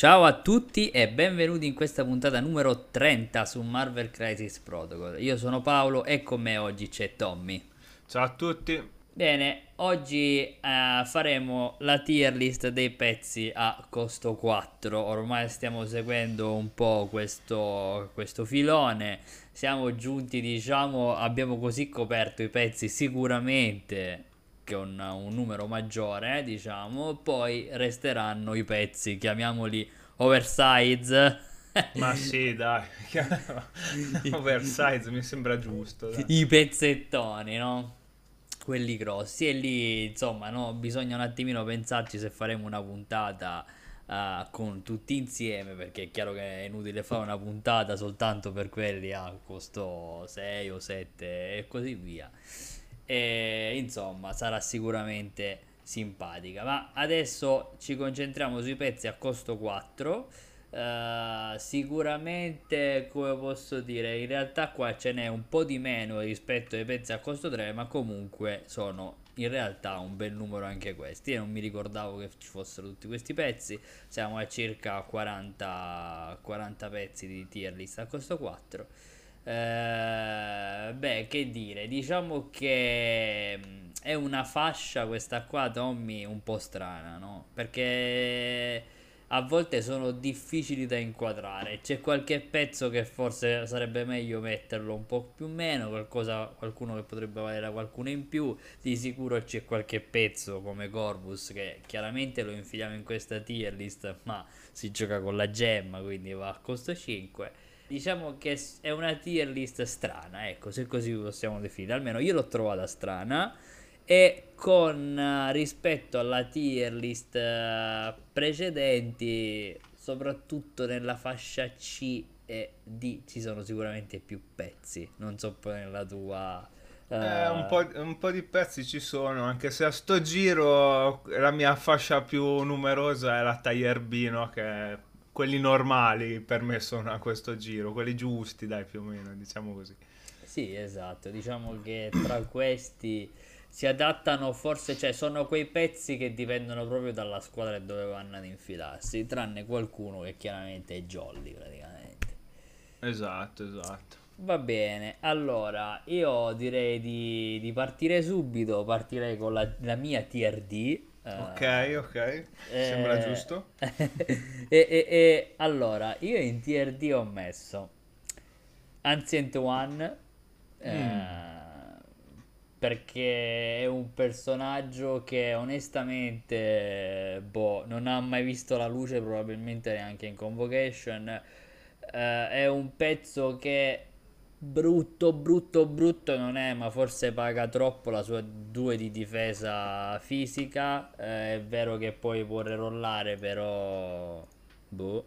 Ciao a tutti e benvenuti in questa puntata numero 30 su Marvel Crisis Protocol. Io sono Paolo e con me oggi c'è Tommy. Ciao a tutti. Bene, oggi uh, faremo la tier list dei pezzi a costo 4. Ormai stiamo seguendo un po' questo, questo filone. Siamo giunti, diciamo, abbiamo così coperto i pezzi sicuramente con un numero maggiore, diciamo. Poi resteranno i pezzi, chiamiamoli oversize. Ma sì, dai, oversize mi sembra giusto. Dai. I pezzettoni, no? quelli grossi e lì insomma no, bisogna un attimino pensarci se faremo una puntata uh, con tutti insieme perché è chiaro che è inutile fare una puntata soltanto per quelli a costo 6 o 7 e così via e insomma sarà sicuramente simpatica ma adesso ci concentriamo sui pezzi a costo 4 Uh, sicuramente, come posso dire, in realtà qua ce n'è un po' di meno rispetto ai pezzi a costo 3, ma comunque sono in realtà un bel numero anche questi. Io non mi ricordavo che ci fossero tutti questi pezzi. Siamo a circa 40, 40 pezzi di tier list a costo 4. Eh, beh, che dire, diciamo che mm, è una fascia questa qua, Tommy, un po' strana, no? Perché a volte sono difficili da inquadrare. C'è qualche pezzo che forse sarebbe meglio metterlo un po' più meno, qualcosa, qualcuno che potrebbe valere qualcuno in più. Di sicuro c'è qualche pezzo come Corvus che chiaramente lo infiliamo in questa tier list, ma si gioca con la gemma, quindi va a costo 5. Diciamo che è una tier list strana, ecco, se così possiamo definire. Almeno io l'ho trovata strana e con uh, rispetto alla tier list uh, precedenti, soprattutto nella fascia C e D ci sono sicuramente più pezzi. Non so poi nella tua. Uh... Eh, un, po', un, po', di pezzi ci sono, anche se a sto giro la mia fascia più numerosa è la Tier B, no? Che quelli normali per me sono a questo giro, quelli giusti, dai, più o meno, diciamo così. Sì, esatto, diciamo che tra questi si adattano forse, cioè sono quei pezzi che dipendono proprio dalla squadra e dove vanno ad infilarsi, tranne qualcuno che chiaramente è jolly praticamente. Esatto, esatto. Va bene, allora io direi di, di partire subito, partirei con la, la mia tier D. Ok, ok, eh, sembra giusto. e, e, e, allora, io in tier D ho messo Ancient One. Mm. Eh, perché è un personaggio che onestamente boh, non ha mai visto la luce, probabilmente neanche in Convocation. Eh, è un pezzo che brutto, brutto, brutto non è, ma forse paga troppo la sua 2 di difesa fisica. Eh, è vero che poi può rerollare, però boh.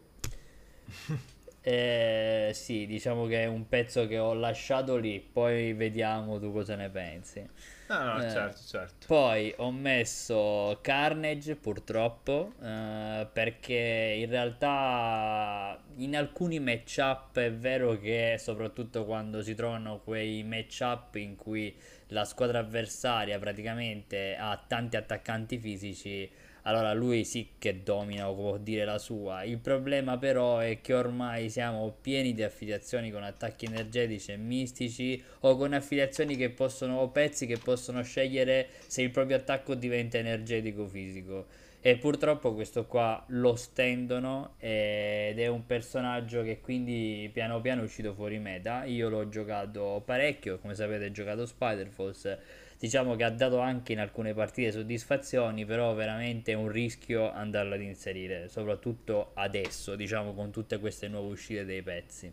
Eh, sì, diciamo che è un pezzo che ho lasciato lì, poi vediamo tu cosa ne pensi. No, no, eh, certo, certo. Poi ho messo Carnage purtroppo, eh, perché in realtà in alcuni matchup è vero che soprattutto quando si trovano quei matchup in cui la squadra avversaria praticamente ha tanti attaccanti fisici allora lui sì che domina o può dire la sua. Il problema però è che ormai siamo pieni di affiliazioni con attacchi energetici e mistici o con affiliazioni che possono o pezzi che possono scegliere se il proprio attacco diventa energetico o fisico. E purtroppo questo qua lo stendono ed è un personaggio che quindi piano piano è uscito fuori meta. Io l'ho giocato parecchio, come sapete ho giocato Spider-Force diciamo che ha dato anche in alcune partite soddisfazioni, però veramente è un rischio andarlo ad inserire, soprattutto adesso, diciamo con tutte queste nuove uscite dei pezzi.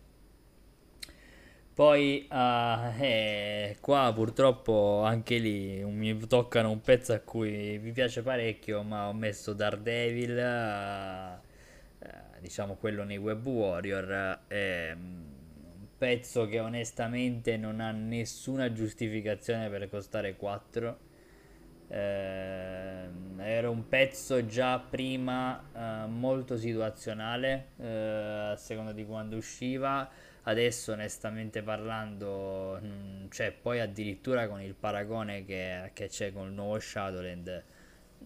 Poi uh, eh, qua purtroppo anche lì mi toccano un pezzo a cui mi piace parecchio, ma ho messo Daredevil, uh, uh, diciamo quello nei Web Warrior. Eh, pezzo che onestamente non ha nessuna giustificazione per costare 4. Eh, era un pezzo già prima eh, molto situazionale eh, a seconda di quando usciva adesso onestamente parlando mh, mm, cioè poi addirittura con il paragone che, che c'è con il nuovo Shadowland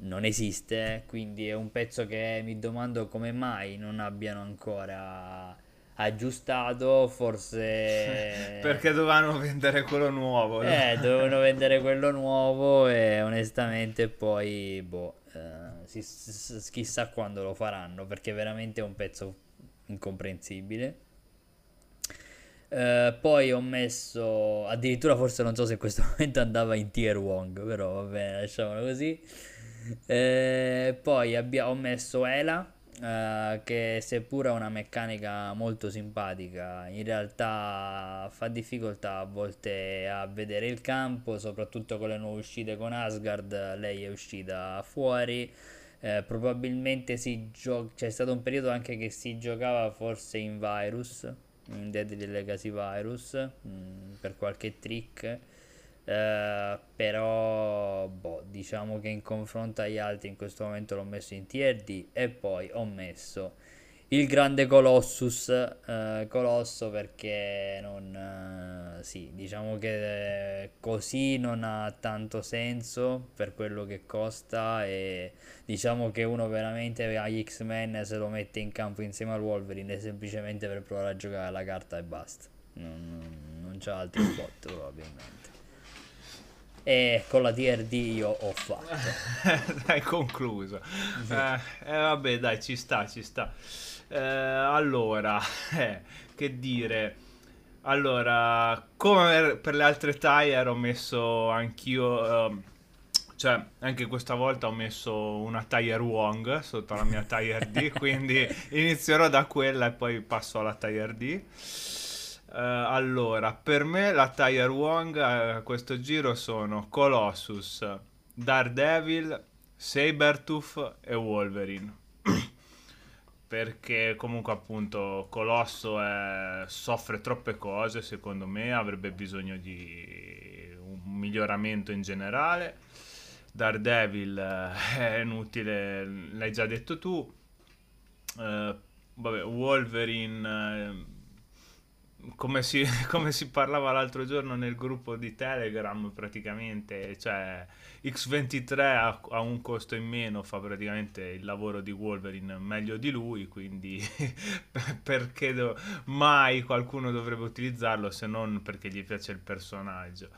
non esiste, quindi è un pezzo che mi domando come mai non abbiano ancora aggiustato, forse... Perché dovevano vendere quello nuovo. No? Eh, dovevano vendere quello nuovo e onestamente poi, boh, eh, si, si, chissà quando lo faranno, perché veramente è un pezzo incomprensibile. Uh, poi ho messo addirittura forse non so se in questo momento andava in tier Wong però va bene lasciamolo così uh, poi abbia, ho messo Ela uh, che seppur ha una meccanica molto simpatica in realtà fa difficoltà a volte a vedere il campo soprattutto con le nuove uscite con Asgard lei è uscita fuori eh, probabilmente gio- c'è stato un periodo anche che si giocava forse in Virus in Deadly Legacy Virus mh, mm, per qualche trick. Uh, però boh, diciamo che in confronto agli altri in questo momento l'ho messo in tier D e poi ho messo il grande Colossus, uh, Colosso perché non, uh, sì, diciamo che così non ha tanto senso per quello che costa e diciamo che uno veramente agli X-Men se lo mette in campo insieme al Wolverine semplicemente per provare a giocare la carta e basta, non, non, non c'ha altri spot probabilmente. E con la TRD io ho fatto. dai, concluso. Eh, eh, vabbè, dai, ci sta, ci sta. Eh, allora, eh, che dire. Allora, come per le altre tire ho messo anch'io... Uh, cioè, anche questa volta ho messo una Tire Wong sotto la mia Tire D, quindi inizierò da quella e poi passo alla Tire D. Uh, allora, per me la Tire Wong a uh, questo giro sono Colossus, Daredevil, Sabertooth e Wolverine. Perché comunque appunto Colosso è, soffre troppe cose secondo me avrebbe bisogno di un miglioramento in generale. Daredevil eh, è inutile l'hai già detto tu. Uh, vabbè Wolverine come si, come si, parlava l'altro giorno nel gruppo di Telegram praticamente, cioè X23 ha, ha, un costo in meno, fa praticamente il lavoro di Wolverine meglio di lui, quindi perché do, mai qualcuno dovrebbe utilizzarlo se non perché gli piace il personaggio.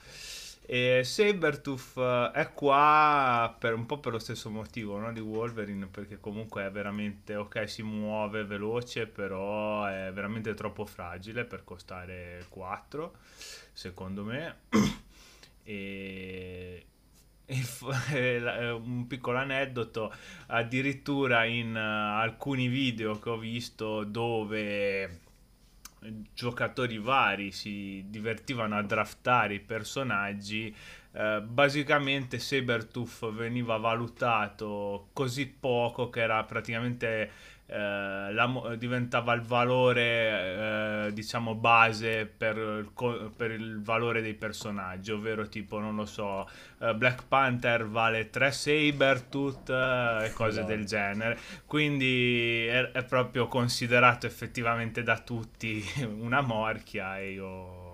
E Sabertooth eh, è qua per un po' per lo stesso motivo no? di Wolverine, perché comunque è veramente ok, si muove veloce, però è veramente troppo fragile per costare 4, secondo me. e un piccolo aneddoto addirittura in uh, alcuni video che ho visto dove giocatori vari si divertivano a draftare i personaggi, eh, basicamente Sabertooth veniva valutato così poco che era praticamente eh, la, diventava il valore eh, diciamo base per, per, il valore dei personaggi ovvero tipo non lo so uh, Black Panther vale 3 Sabertooth uh, e cose no. del genere quindi è, è, proprio considerato effettivamente da tutti una morchia e io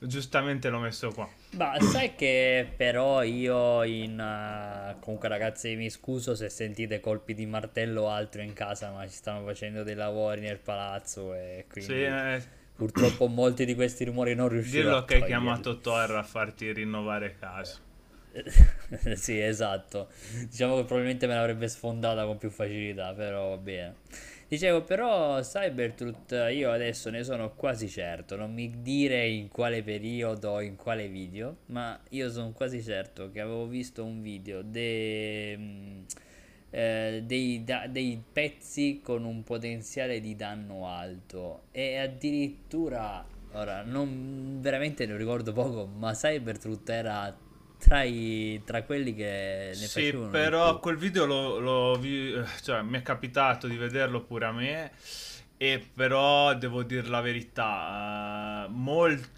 giustamente l'ho messo qua ma sai che però io in... Uh, comunque ragazzi mi scuso se sentite colpi di martello o altro in casa, ma ci stanno facendo dei lavori nel palazzo e quindi... Sì, eh... Purtroppo molti di questi rumori non riusciranno Dillo che hai chiamato Thor a farti rinnovare casa. sì, esatto. Diciamo che probabilmente me l'avrebbe sfondata con più facilità, però va bene. Dicevo, però Cybertruth io adesso ne sono quasi certo, non mi dire in quale periodo o in quale video, ma io sono quasi certo che avevo visto un video de, mm, eh, dei, da, dei pezzi con un potenziale di danno alto. E addirittura, ora non veramente ne ricordo poco, ma Cybertruth era tra, i, tra quelli che ne sì, facevano. Sì, però quel video lo, lo vi, cioè, mi è capitato di vederlo pure a me. E però devo dire la verità, uh, molti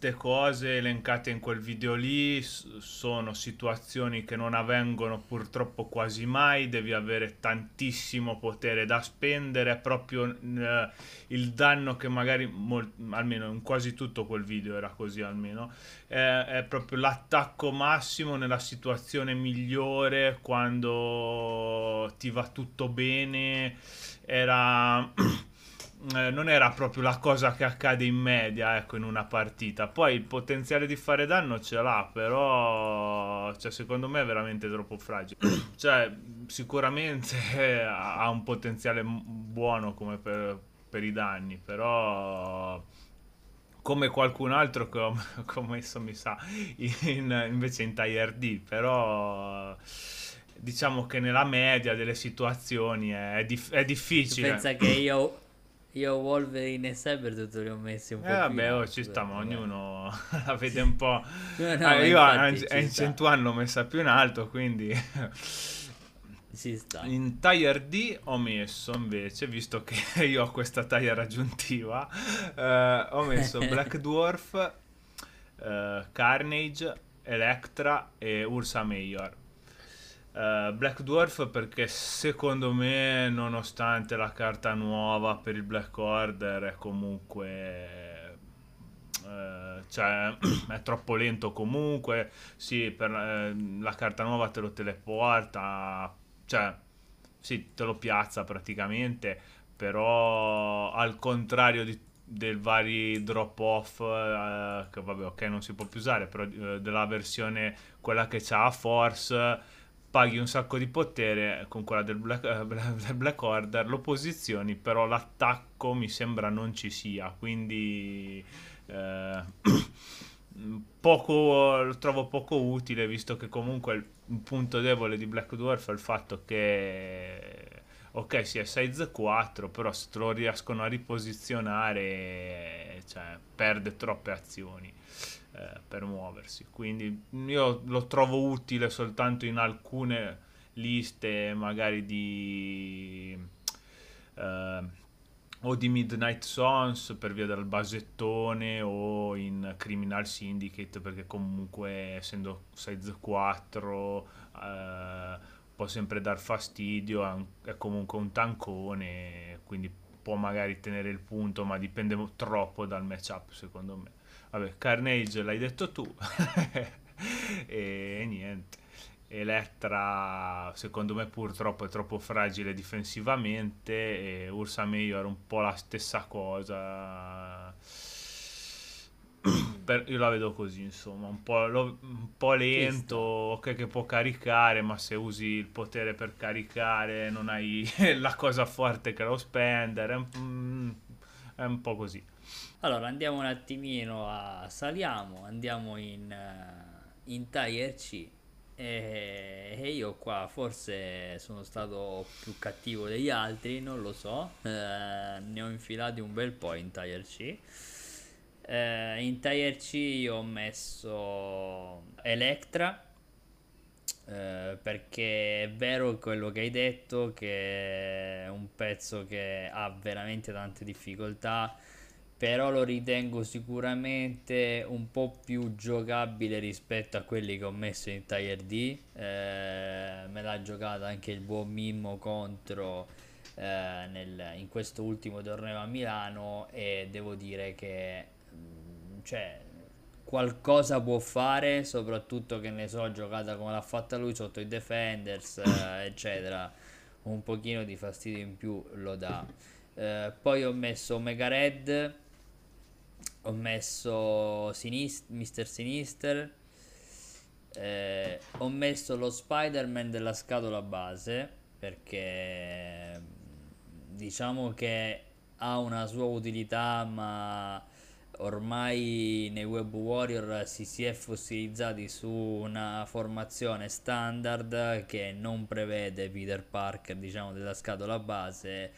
tutte cose elencate in quel video lì sono situazioni che non avvengono purtroppo quasi mai, devi avere tantissimo potere da spendere, proprio eh, il danno che magari, mol- almeno in quasi tutto quel video era così almeno, è, è proprio l'attacco massimo nella situazione migliore quando ti va tutto bene, era... eh, non era proprio la cosa che accade in media, ecco, in una partita. Poi il potenziale di fare danno ce l'ha, però cioè, secondo me è veramente troppo fragile. cioè, sicuramente ha un potenziale buono come per, per i danni, però come qualcun altro che ho, messo mi sa in, invece in Tier D però diciamo che nella media delle situazioni è, dif- è difficile pensa che io io Wolverine e Cybertooth li ho messi un po' eh, vabbè, oh, ci sta, ma ognuno la vede un po'. no, no, ah, io a Ancient One l'ho messa più in alto, quindi. Ci sta. In Tire D ho messo invece, visto che io ho questa taglia aggiuntiva, eh, ho messo Black Dwarf, eh, Carnage, Electra e Ursa Major. Uh, Black Dwarf perché secondo me nonostante la carta nuova per il Black Order è comunque uh, cioè è troppo lento comunque. Sì per uh, la carta nuova te lo teleporta cioè sì te lo piazza praticamente però al contrario di del vari drop off che vabbè ok non si può più usare però della versione quella che ha Force paghi un sacco di potere con quella del Black, uh, del Black Order, lo posizioni, però l'attacco mi sembra non ci sia, quindi eh, poco, lo trovo poco utile, visto che comunque il punto debole di Black Dwarf è il fatto che ok si è size 4 però se lo riescono a riposizionare cioè, perde troppe azioni eh, per muoversi. Quindi io lo trovo utile soltanto in alcune liste magari di... Eh, o di Midnight Sons per via del basettone o in Criminal Syndicate perché comunque essendo size 4 eh, può sempre dar fastidio è comunque un tancone quindi può magari tenere il punto ma dipende troppo dal matchup secondo me Vabbè, Carnage l'hai detto tu. e niente. Elettra secondo me purtroppo è troppo fragile difensivamente e Ursa Meio era un po' la stessa cosa io la vedo così insomma un po', lo, un po lento ok che può caricare ma se usi il potere per caricare non hai la cosa forte che lo spendere è un, è un po' così allora andiamo un attimino a saliamo, andiamo in, uh, in Tier C. E, e, io qua forse sono stato più cattivo degli altri, non lo so, uh, ne ho infilati un bel po' in Tier C. Uh, in Tier C io ho messo Electra Uh, perché è vero quello che hai detto che è un pezzo che ha veramente tante difficoltà però lo ritengo sicuramente un po' più giocabile rispetto a quelli che ho messo in Tier D. Eh, me l'ha giocata anche il buon Mimmo contro eh, nel, in questo ultimo torneo a Milano e devo dire che mm, cioè, qualcosa può fare, soprattutto che ne so, giocata come l'ha fatta lui sotto i Defenders, eh, eccetera. Un pochino di fastidio in più lo dà. Eh, poi ho messo Omega Red ho messo Sinist- Mr. Sinister, eh, ho messo lo Spider-Man della scatola base perché diciamo che ha una sua utilità ma ormai nei Web Warrior si, si è fossilizzati su una formazione standard che non prevede Peter Parker diciamo della scatola base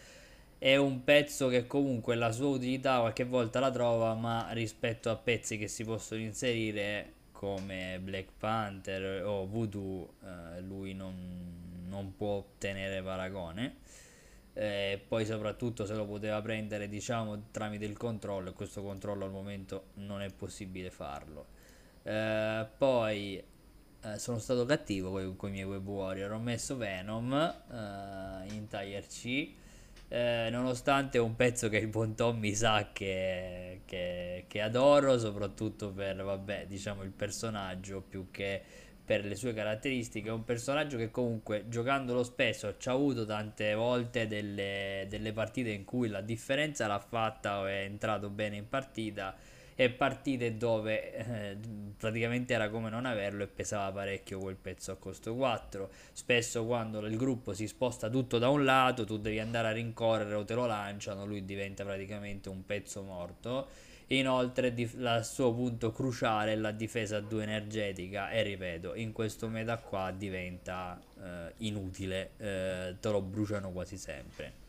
è un pezzo che comunque la sua utilità qualche volta la trova, ma rispetto a pezzi che si possono inserire come Black Panther o Voodoo, eh, lui non, non, può ottenere paragone. eh, poi soprattutto se lo poteva prendere diciamo tramite il controllo e questo controllo al momento non è possibile farlo eh, poi eh, sono stato cattivo con, i miei web warrior ho messo Venom eh, in Tier C eh, nonostante un pezzo che il buon Tommy sa che, che, che adoro soprattutto per vabbè diciamo il personaggio più che per le sue caratteristiche. È un personaggio che comunque giocandolo spesso ci ha avuto tante volte delle, delle partite in cui la differenza l'ha fatta o è entrato bene in partita e partite dove eh, praticamente era come non averlo e pesava parecchio quel pezzo a costo 4 spesso quando il gruppo si sposta tutto da un lato tu devi andare a rincorrere o te lo lanciano lui diventa praticamente un pezzo morto Inoltre il suo punto cruciale è la difesa 2 energetica e ripeto, in questo meta qua diventa eh, inutile, eh, te lo bruciano quasi sempre.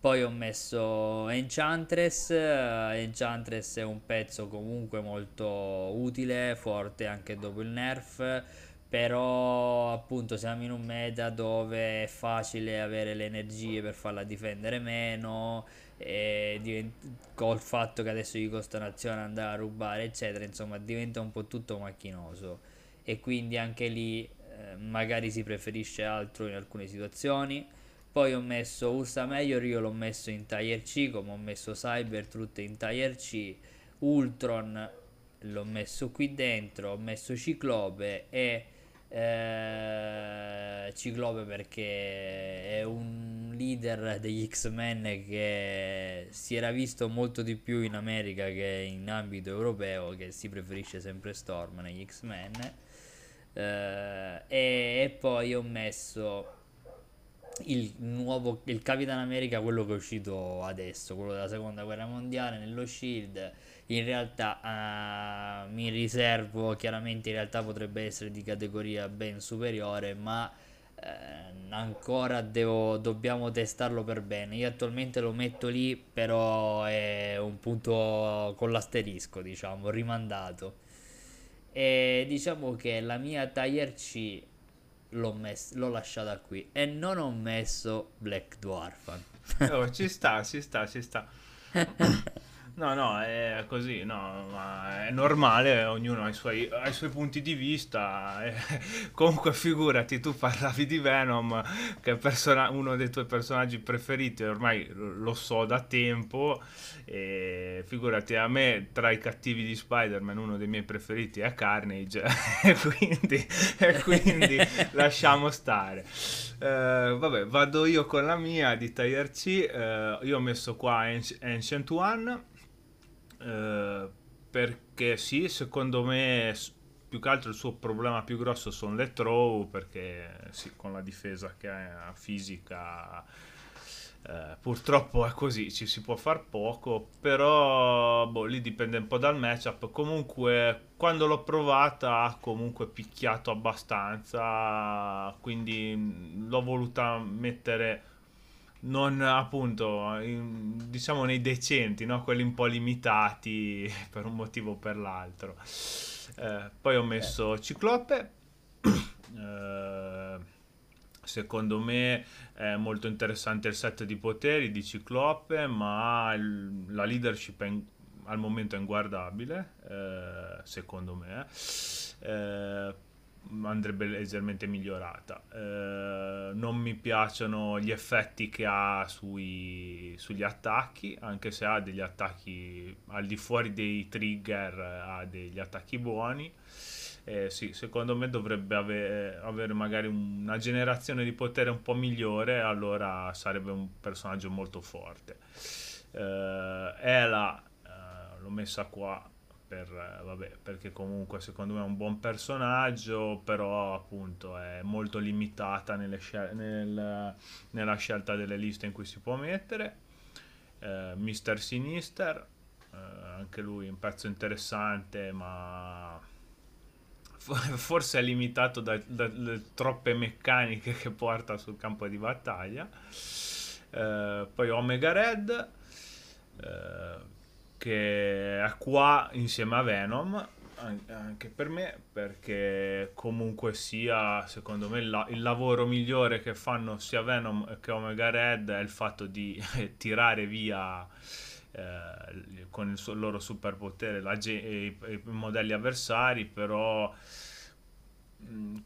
Poi ho messo Enchantress, Enchantress è un pezzo comunque molto utile, forte anche dopo il nerf, però appunto siamo in un meta dove è facile avere le energie per farla difendere meno divent- col fatto che adesso gli costa un'azione andare a rubare eccetera insomma diventa un po' tutto macchinoso. E quindi anche lì eh, magari si preferisce altro in alcune situazioni poi ho messo Ursa Major io l'ho messo in Tier C come ho messo Cybertruth in Tier C Ultron l'ho messo qui dentro ho messo Ciclope e eh, Ciclope perché è un leader degli X-Men che si era visto molto di più in America che in ambito europeo, che si preferisce sempre Storm negli X-Men. Eh, e, e, poi ho messo il nuovo il Capitan America, quello che è uscito adesso, quello della seconda guerra mondiale nello Shield in realtà uh, mi riservo chiaramente in realtà potrebbe essere di categoria ben superiore ma uh, ancora devo, dobbiamo testarlo per bene. Io attualmente lo metto lì però è un punto con l'asterisco diciamo rimandato. E diciamo che la mia Tier C l'ho, mess- l'ho lasciata qui e non ho messo Black Dwarf. Oh, ci sta ci sta ci sta No, no, è così, no, ma è normale, ognuno ha i suoi, ha i suoi punti di vista. E, comunque figurati, tu parlavi di Venom, che è persona- uno dei tuoi personaggi preferiti, ormai lo so da tempo, e figurati, a me tra i cattivi di Spider-Man uno dei miei preferiti è Carnage, e quindi, e quindi lasciamo stare. Uh, vabbè, vado io con la mia di Tier C, uh, io ho messo qua Ancient One eh, perché sì, secondo me più che altro il suo problema più grosso sono le throw perché sì, con la difesa che ha fisica eh, purtroppo è così, ci si può far poco, però boh, lì dipende un po' dal matchup. Comunque, quando l'ho provata ha comunque picchiato abbastanza, quindi l'ho voluta mettere non appunto in, diciamo nei decenti no? quelli un po' limitati per un motivo o per l'altro. Eh, poi ho messo Ciclope. Eh, secondo me è molto interessante il set di poteri di Ciclope ma il, la leadership in, al momento è inguardabile eh, secondo me. Eh, andrebbe leggermente migliorata. Eh, non mi piacciono gli effetti che ha sui, sugli attacchi, anche se ha degli attacchi al di fuori dei trigger, ha degli attacchi buoni. Eh, sì, secondo me dovrebbe avere, avere, magari una generazione di potere un po' migliore, allora sarebbe un personaggio molto forte. Eh, Ela eh, l'ho messa qua per, vabbè, perché comunque secondo me è un buon personaggio, però appunto è molto limitata scel- nel, nella scelta delle liste in cui si può mettere. Eh, Mister Sinister, eh, anche lui un pezzo interessante, ma forse è limitato dalle da, da troppe meccaniche che porta sul campo di battaglia. Eh, poi Omega Red. Eh, che è qua insieme a Venom anche per me perché comunque sia secondo me la, il lavoro migliore che fanno sia Venom che Omega Red è il fatto di tirare via eh, con il, loro superpotere la, i, i, modelli avversari però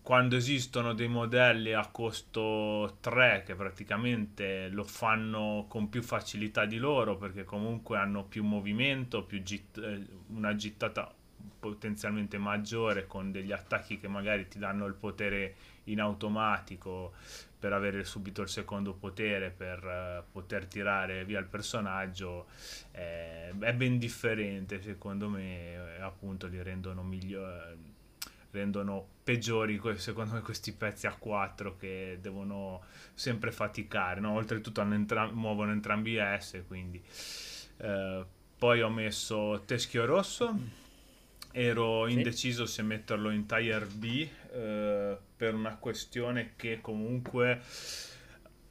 quando esistono dei modelli a costo 3 che praticamente lo fanno con più facilità di loro perché comunque hanno più movimento, più gitt- eh, una gittata potenzialmente maggiore con degli attacchi che magari ti danno il potere in automatico per avere subito il secondo potere per uh, poter tirare via il personaggio eh, è ben differente secondo me appunto li rendono migliori rendono peggiori secondo me questi pezzi a 4 che devono sempre faticare no? oltretutto entra- muovono entrambi S quindi eh, poi ho messo Teschio Rosso ero indeciso se metterlo in Tire B eh, per una questione che comunque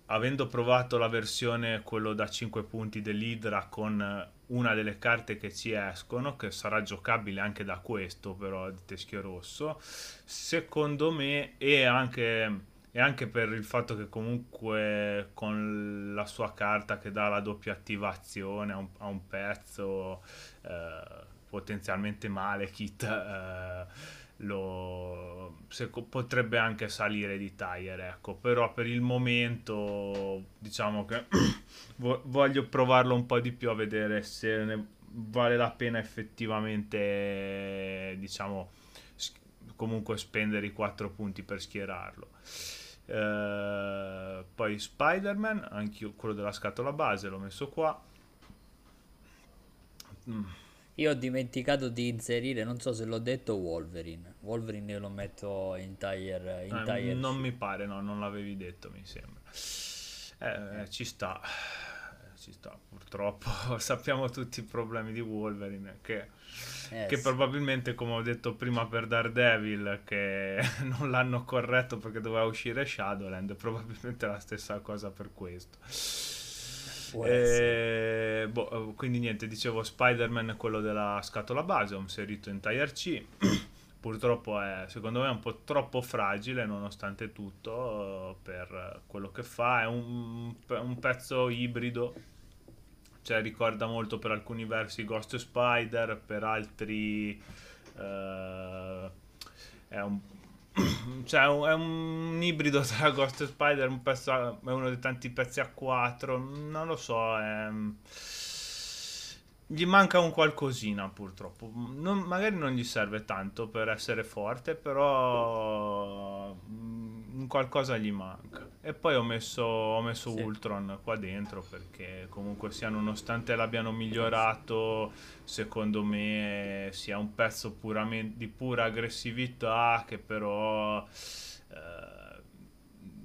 avendo provato la versione quello da 5 punti dell'Idra con una delle carte che ci escono, che sarà giocabile anche da questo però di Teschio Rosso, secondo me e anche, e anche per il fatto che comunque con la sua carta che dà la doppia attivazione a un, a un pezzo eh, potenzialmente male kit eh, lo, se, potrebbe anche salire di tire ecco. Però per il momento diciamo che voglio provarlo un po' di più a vedere se ne vale la pena effettivamente diciamo comunque spendere i 4 punti per schierarlo. Eh, poi Spider-Man anche quello della scatola base l'ho messo qua. Mm io ho dimenticato di inserire, non so se l'ho detto, Wolverine. Wolverine io lo metto in tire. In eh, tire non mi pare, no, non l'avevi detto, mi sembra. Eh, eh, ci sta, ci sta. Purtroppo sappiamo tutti i problemi di Wolverine che, eh, che sì. probabilmente, come ho detto prima per Daredevil, che non l'hanno corretto perché doveva uscire Shadowland, probabilmente è la stessa cosa per questo. E, boh, eh, quindi niente, dicevo Spider-Man quello della scatola base, ho inserito in Tire C. Purtroppo è secondo me un po' troppo fragile nonostante tutto per quello che fa. È un, un pezzo ibrido, cioè ricorda molto per alcuni versi Ghost Spider, per altri uh, è un cioè, è un ibrido tra Ghost e Spider, un pezzo, è uno dei tanti pezzi a 4, non lo so, è... gli manca un qualcosina purtroppo, non, magari non gli serve tanto per essere forte, però un qualcosa gli manca. E poi ho messo, ho messo sì. Ultron qua dentro perché comunque sia nonostante l'abbiano migliorato, secondo me sia un pezzo puramente, di pura aggressività che però eh,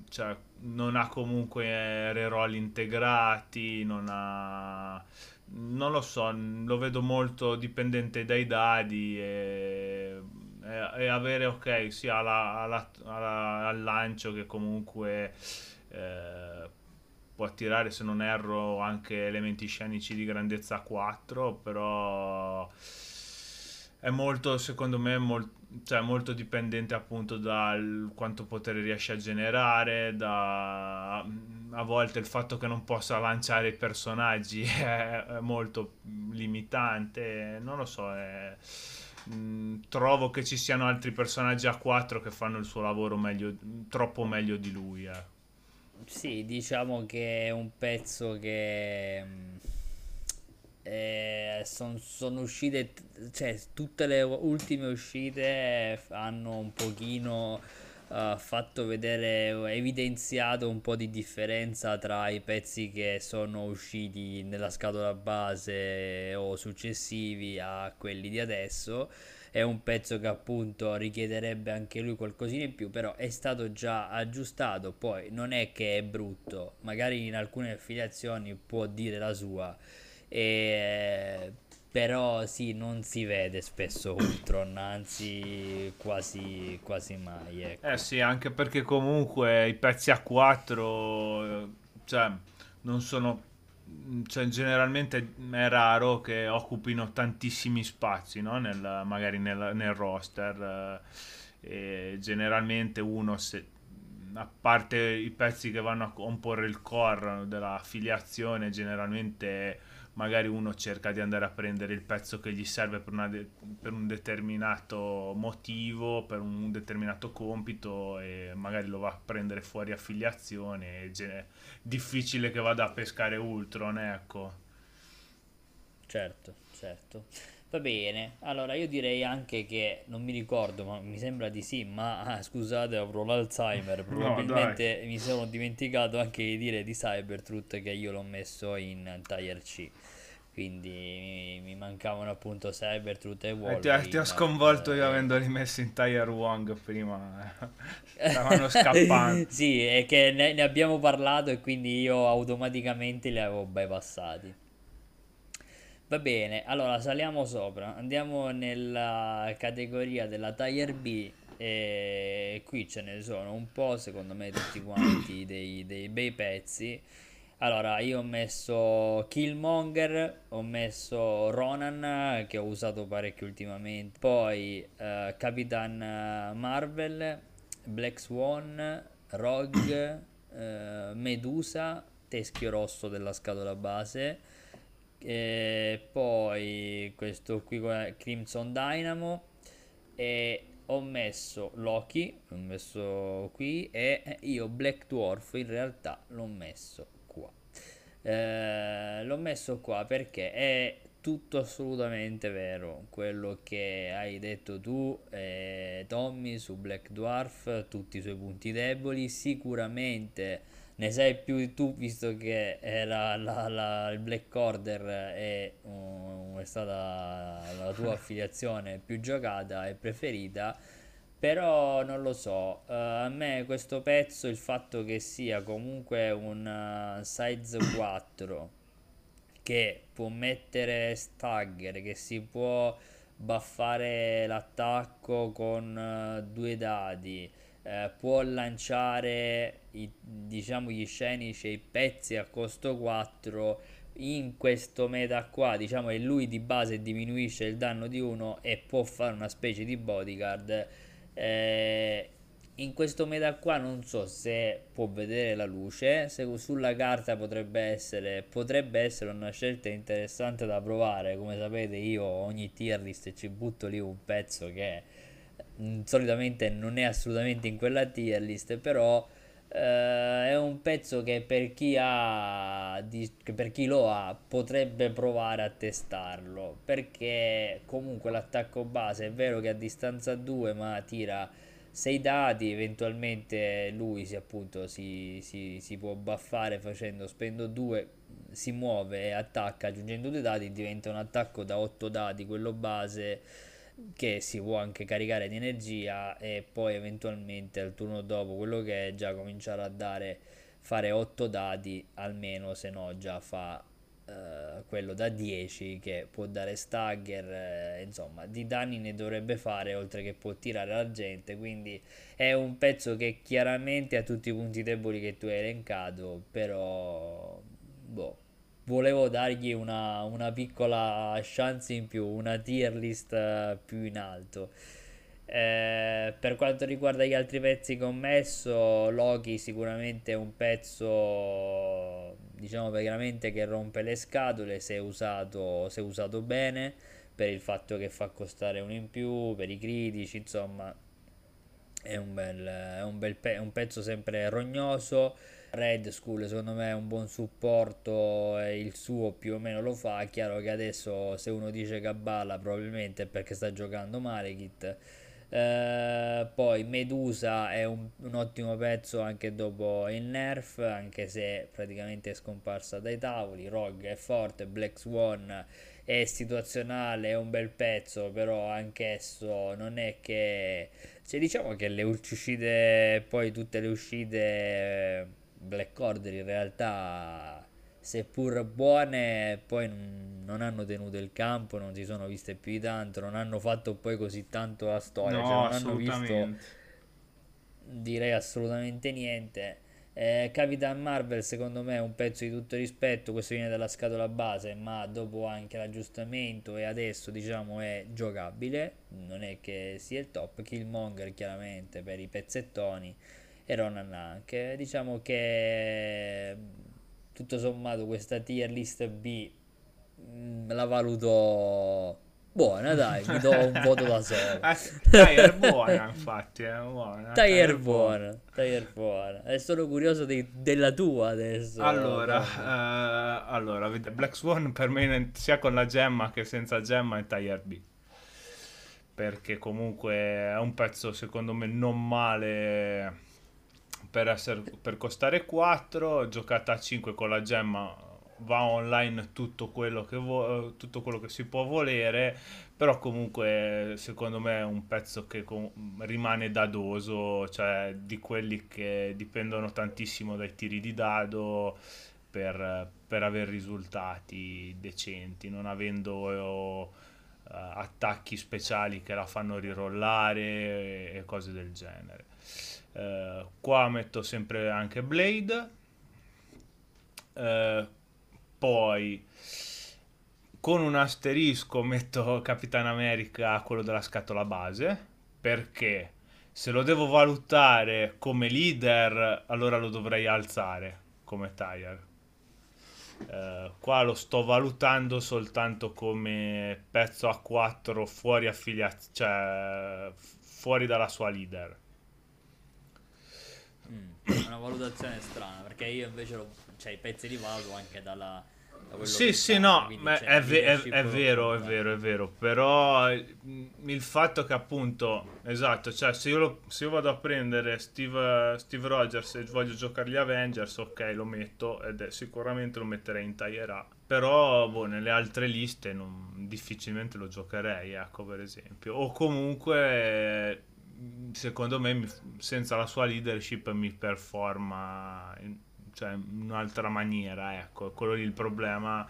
cioè, non ha comunque reroll integrati, non ha non lo so, lo vedo molto dipendente dai dadi e e, avere ok sia alla, alla, al lancio che comunque eh, può attirare se non erro anche elementi scenici di grandezza 4 però è molto secondo me molto, cioè, molto dipendente appunto dal quanto potere riesce a generare da a volte il fatto che non possa lanciare i personaggi è, è molto limitante non lo so è Mm, trovo che ci siano altri personaggi a 4 che fanno il suo lavoro meglio, troppo meglio di lui. Eh. Sì, diciamo che è un pezzo che mm, eh, sono son uscite, cioè tutte le ultime uscite hanno un pochino uh, fatto vedere, evidenziato un po' di differenza tra i pezzi che sono usciti nella scatola base o successivi a quelli di adesso. È un pezzo che appunto richiederebbe anche lui qualcosina in più, però è stato già aggiustato. Poi non è che è brutto, magari in alcune affiliazioni può dire la sua. E però sì, non si vede spesso Ultron, anzi quasi, quasi mai. Ecco. Eh sì, anche perché comunque i pezzi a 4, cioè, non sono cioè, generalmente è raro che occupino tantissimi spazi, no? nel, magari nel, nel roster. Eh, generalmente uno, se, a parte i pezzi che vanno a comporre il core dell'affiliazione, generalmente magari uno cerca di andare a prendere il pezzo che gli serve per, de- per, un determinato motivo, per un determinato compito e magari lo va a prendere fuori affiliazione. È gen- difficile che vada a pescare Ultron, ecco. Certo, certo. Va bene, allora io direi anche che non mi ricordo, ma mi sembra di sì, ma ah, scusate, avrò l'Alzheimer, probabilmente no, mi sono dimenticato anche di dire di Cybertruth che io l'ho messo in Tier C. Quindi mi, mi mancavano appunto Cybertruth e Wolverine. Ti, ti ho sconvolto io avendoli messi in Tier Wong prima. Stavano scappando. sì, è che ne, ne abbiamo parlato e quindi io automaticamente li avevo bypassati. Va bene, allora saliamo sopra, andiamo nella categoria della Tier B e qui ce ne sono un po', secondo me tutti quanti dei, dei bei pezzi. Allora, io ho messo Killmonger, ho messo Ronan che ho usato parecchio ultimamente, poi uh, Capitan Marvel, Black Swan, Rogue, uh, Medusa, teschio rosso della scatola base e poi questo qui Crimson Dynamo. E ho messo Loki l'ho messo qui e io Black Dwarf in realtà l'ho messo qua. Eh, l'ho messo qua perché è tutto assolutamente vero quello che hai detto tu eh, Tommy su Black Dwarf tutti i suoi punti deboli sicuramente ne sai più tu visto che era la, la, il Black Order è, um, è stata la tua affiliazione più giocata e preferita però non lo so. Uh, a me questo pezzo il fatto che sia comunque un uh, size 4 che può mettere stagger che si può buffare l'attacco con uh, due dadi eh, può lanciare i, diciamo gli scenici e i pezzi a costo 4 in questo meta qua diciamo che lui di base diminuisce il danno di uno e può fare una specie di bodyguard. Eh, in questo meta qua non so se può vedere la luce se sulla carta potrebbe essere potrebbe essere una scelta interessante da provare. Come sapete io ogni tier list ci butto lì un pezzo che solitamente non è assolutamente in quella tier list, però eh, è un pezzo che per chi, ha, di, per chi lo ha potrebbe provare a testarlo, perché comunque l'attacco base è vero che a distanza 2 ma tira 6 dati, eventualmente lui si, appunto, si, si, si può buffare facendo spendo 2, si muove e attacca aggiungendo 2 dati, diventa un attacco da 8 dati, quello base che si può anche caricare di energia e poi eventualmente al turno dopo quello che è già cominciare a dare fare 8 dati almeno se no già fa uh, quello da 10 che può dare stagger uh, insomma di danni ne dovrebbe fare oltre che può tirare la gente quindi è un pezzo che chiaramente ha tutti i punti deboli che tu hai elencato però boh volevo dargli una, una, piccola chance in più, una tier list eh, più in alto. Eh, per quanto riguarda gli altri pezzi che ho messo, Loki sicuramente è un pezzo, diciamo veramente che rompe le scatole se usato, se usato bene, per il fatto che fa costare uno in più, per i critici, insomma è un bel, è un bel pe- un pezzo sempre rognoso Red School secondo me è un buon supporto il suo più o meno lo fa. È chiaro che adesso se uno dice Cabala probabilmente è perché sta giocando Malekith. Eh, poi Medusa è un, un, ottimo pezzo anche dopo il nerf, anche se praticamente è scomparsa dai tavoli. Rogue è forte, Black Swan è situazionale, è un bel pezzo, però anch'esso non è che... Cioè, diciamo che le uscite, poi tutte le uscite Black Order in realtà seppur buone poi non hanno tenuto il campo non si sono viste più di tanto non hanno fatto poi così tanto la storia no, cioè non hanno visto direi assolutamente niente Eh, Capitan Marvel secondo me è un pezzo di tutto rispetto, questo viene dalla scatola base, ma dopo anche l'aggiustamento e adesso diciamo è giocabile, non è che sia il top, Killmonger chiaramente per i pezzettoni. E Ronan anche, diciamo che tutto sommato questa tier list B mh, mm, la valuto buona, dai, mi do un voto da solo. Tire buona, infatti, è buona. Tire buona, Tire buona. E sono curioso di, della tua adesso. Allora, uh, allora, Black Swan per me sia con la gemma che senza gemma è Tire B. Perché comunque è un pezzo secondo me non male per, essere, per costare 4, giocata a 5 con la gemma va online tutto quello che, vo- tutto quello che si può volere, però comunque secondo me è un pezzo che com- rimane dadoso, cioè di quelli che dipendono tantissimo dai tiri di dado per, per avere risultati decenti, non avendo... Uh, attacchi speciali che la fanno rirollare e, e cose del genere. Uh, qua metto sempre anche Blade. Uh, poi con un asterisco metto Capitan America quello della scatola base perché se lo devo valutare come leader allora lo dovrei alzare come tire. Uh, qua lo sto valutando soltanto come pezzo a 4 fuori affiliazione cioè fuori dalla sua leader mm, una valutazione strana perché io invece lo cioè i pezzi li valuto anche dalla... Da sì, sì, no, ma è, ve- è, è, vero, è vero, è vero, però il fatto che appunto, esatto, cioè se io, lo, se io vado a prendere Steve, Steve, Rogers e voglio giocare gli Avengers, ok, lo metto ed è, sicuramente lo metterei in Tier A, però boh, nelle altre liste non, difficilmente lo giocherei, ecco, per esempio, o comunque secondo me senza la sua leadership mi performa cioè in un'altra maniera, ecco, quello lì il problema.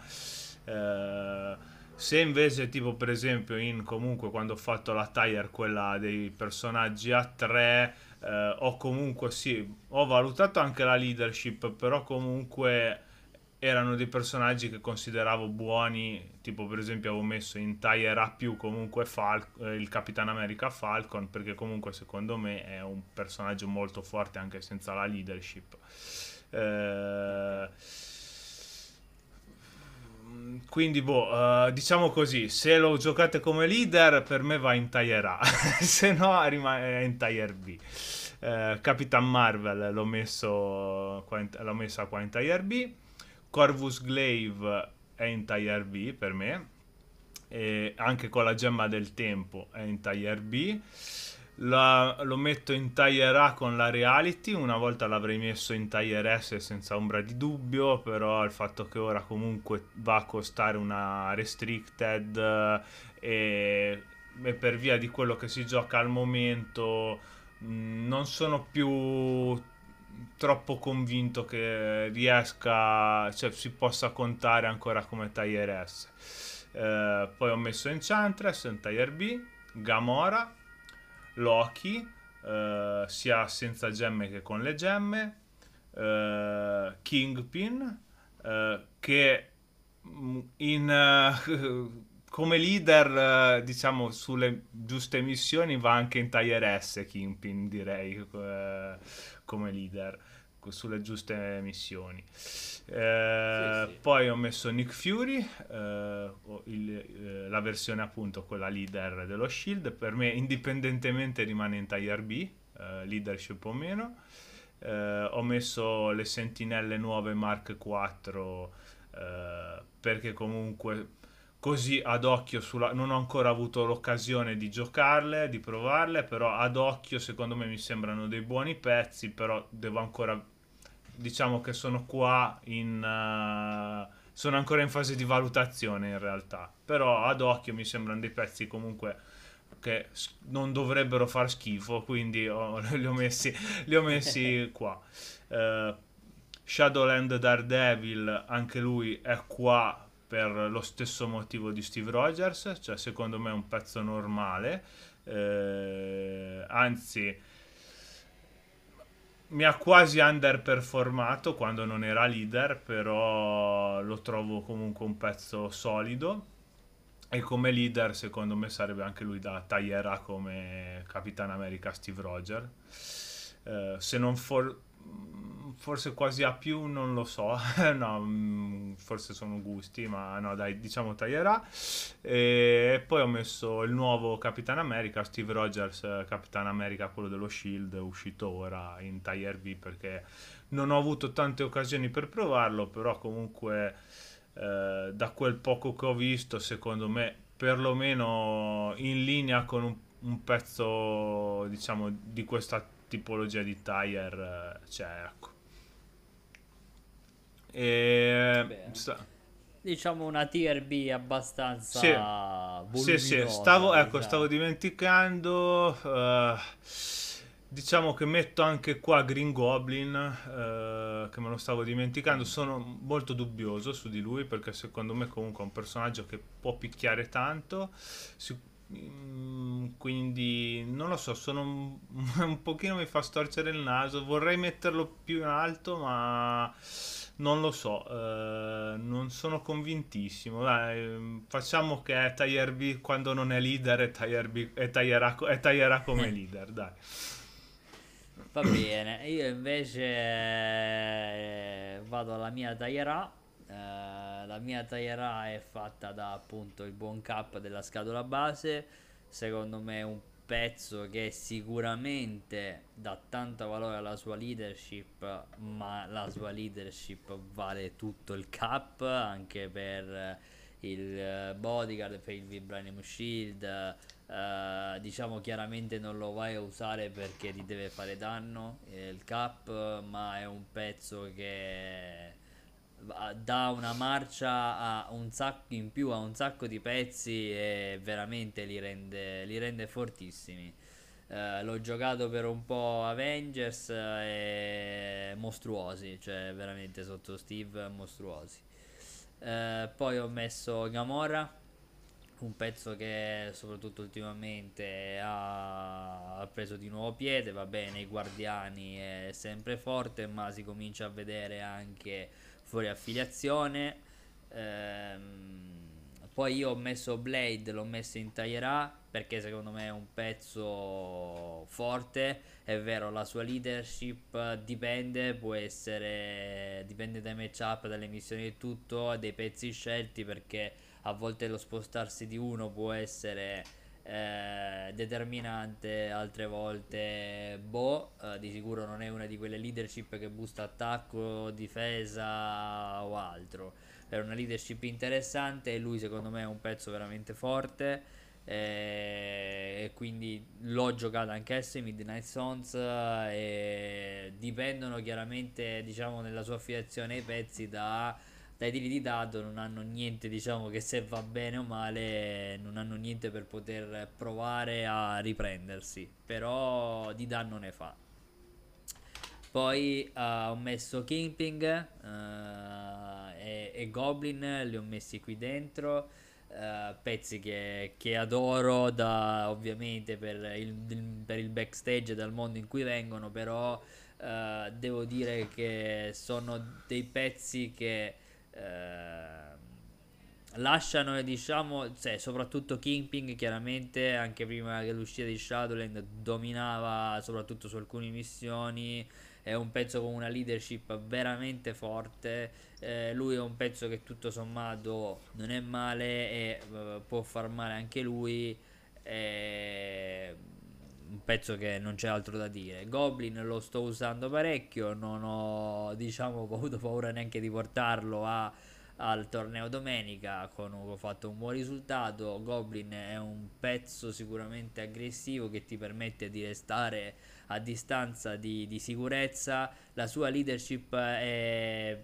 Eh, se invece tipo per esempio in comunque quando ho fatto la tire quella dei personaggi a 3 eh, ho comunque sì ho valutato anche la leadership però comunque erano dei personaggi che consideravo buoni tipo per esempio avevo messo in tire A più comunque Fal- eh, il Capitan America Falcon perché comunque secondo me è un personaggio molto forte anche senza la leadership eh, quindi, boh, uh, diciamo così, se lo giocate come leader, per me va in Tier A, se no rimane in Tier B. Uh, Capitan Marvel l'ho messo l'ho messa qua in Tier B. Corvus Glaive è in Tier B per me. E anche con la gemma del tempo è in Tier B. La, lo metto in Tier A con la Reality, una volta l'avrei messo in Tier S senza ombra di dubbio, però il fatto che ora comunque va a costare una Restricted eh, e, e per via di quello che si gioca al momento mm, non sono più troppo convinto che riesca, cioè si possa contare ancora come Tier S. Eh, poi ho messo Enchantress Tier B, Gamora Loki, eh, sia senza gemme che con le gemme, eh, Kingpin, eh, che mm, in, eh, come leader, eh, diciamo, sulle giuste missioni va anche in Tier S Kingpin, direi, eh, come leader sulle giuste missioni. Eh, sì, sì. Poi ho messo Nick Fury, eh, il, eh, la versione appunto quella leader dello Shield. Per me, indipendentemente, rimane in Tier B, eh, leadership o meno. Ho messo le sentinelle nuove Mark 4 eh, perché comunque così ad occhio sulla... non ho ancora avuto l'occasione di giocarle, di provarle, però ad occhio secondo me mi sembrano dei buoni pezzi, però devo ancora diciamo che sono qua in uh, sono ancora in fase di valutazione in realtà, però ad occhio mi sembrano dei pezzi comunque che non dovrebbero far schifo, quindi ho, li, ho messi, li ho messi qua. Uh, Shadowland Daredevil, anche lui è qua per lo stesso motivo di Steve Rogers, cioè secondo me è un pezzo normale, eh, anzi mi ha quasi underperformato quando non era leader, però lo trovo comunque un pezzo solido. E come leader, secondo me, sarebbe anche lui da taglierà come Capitan America Steve Roger. Eh, se non for- forse quasi a più, non lo so, no, mm, forse sono gusti, ma no, dai, diciamo taglierà. E poi ho messo il nuovo Capitan America, Steve Rogers, Capitan America, quello dello Shield, uscito ora in Tier V perché non ho avuto tante occasioni per provarlo, però comunque eh, da quel poco che ho visto, secondo me, perlomeno in linea con un, un pezzo, diciamo, di questa tipologia di tire, eh, cioè, ecco e... Diciamo una tier B abbastanza sì. Sì, sì, stavo, ecco, diciamo. stavo dimenticando... Uh, diciamo che metto anche qua Green Goblin, uh, che me lo stavo dimenticando. Sono molto dubbioso su di lui perché secondo me comunque è un personaggio che può picchiare tanto. Si, quindi non lo so, sono un, un pochino mi fa storcere il naso. Vorrei metterlo più in alto, ma non lo so, eh, non sono convintissimo. Dai, facciamo che è Tier B quando non è leader e, Tier B, come leader, dai. Va bene, io invece eh, vado alla mia taglierà. Eh, la mia taglierà è fatta da appunto il buon cap della scatola base. Secondo me un pezzo che sicuramente dà tanto valore alla sua leadership, ma la sua leadership vale tutto il cap anche per il bodyguard, per il vibranium shield. Uh, diciamo chiaramente non lo vai a usare perché ti deve fare danno eh, il cap, ma è un pezzo che dà una marcia a un sacco in più a un sacco di pezzi e veramente li rende, li rende fortissimi. Uh, l'ho giocato per un po' Avengers e mostruosi, cioè veramente sotto Steve mostruosi. Uh, poi ho messo Gamora, un pezzo che soprattutto ultimamente ha, ha preso di nuovo piede, va bene, i Guardiani è sempre forte, ma si comincia a vedere anche fuori affiliazione. Ehm, poi io ho messo Blade, l'ho messo in Tagliera perché secondo me è un pezzo forte. È vero, la sua leadership dipende, può essere dipende dai matchup, dalle missioni e tutto, dei pezzi scelti perché a volte lo spostarsi di uno può essere eh, determinante, altre volte boh, eh, di sicuro non è una di quelle leadership che busta attacco, difesa o altro. È una leadership interessante e lui secondo me è un pezzo veramente forte eh, e quindi l'ho giocato anch'esso in Midnight Sons e dipendono chiaramente diciamo nella sua affiliazione i pezzi da dai tiri di dado non hanno niente, diciamo che se va bene o male non hanno niente per poter provare a riprendersi, però di danno ne fa. Poi uh, ho messo Kingping uh, e, e, Goblin, li ho messi qui dentro. Uh, pezzi che, che, adoro da, ovviamente per il, per il backstage dal mondo in cui vengono, però devo dire che sono dei pezzi che lasciano diciamo cioè, soprattutto Kingping chiaramente anche prima che l'uscita di Shadowland dominava soprattutto su alcune missioni è un pezzo con una leadership veramente forte eh, lui è un pezzo che tutto sommato non è male e uh, può far male anche lui è un pezzo che non c'è altro da dire. Goblin lo sto usando parecchio non ho diciamo avuto paura neanche di portarlo a al torneo domenica. Con, ho fatto un buon risultato. Goblin è un pezzo sicuramente aggressivo che ti permette di restare a distanza di, di sicurezza. La sua leadership è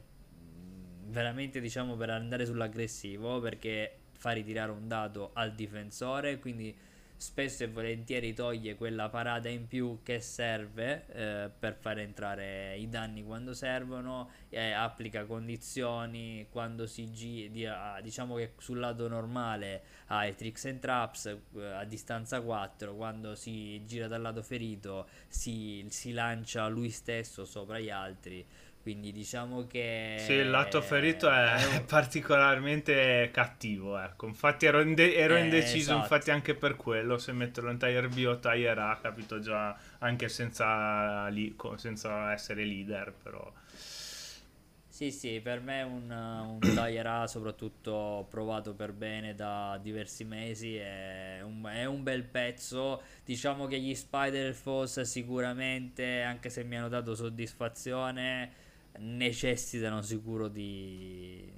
veramente diciamo per andare sull'aggressivo perché fa ritirare un dato al difensore. Quindi spesso e volentieri toglie quella parata in più che serve eh, per far entrare i danni quando servono, eh, applica condizioni quando si gira, diciamo che sul lato normale ha i tricks and traps eh, a distanza 4, quando si gira dal lato ferito si, si lancia lui stesso sopra gli altri quindi diciamo che... Sì, il lato ferito è, è particolarmente cattivo, ecco. Infatti ero, inde- ero eh, indeciso, esatto. infatti anche per quello, se metterlo in Tire B o Tire A, capito già, anche senza, li- senza essere leader, però... Sì, sì, per me un, un Tire A, soprattutto provato per bene da diversi mesi, è un, è un, bel pezzo. Diciamo che gli Spider Force sicuramente, anche se mi hanno dato soddisfazione, necessitano sicuro di,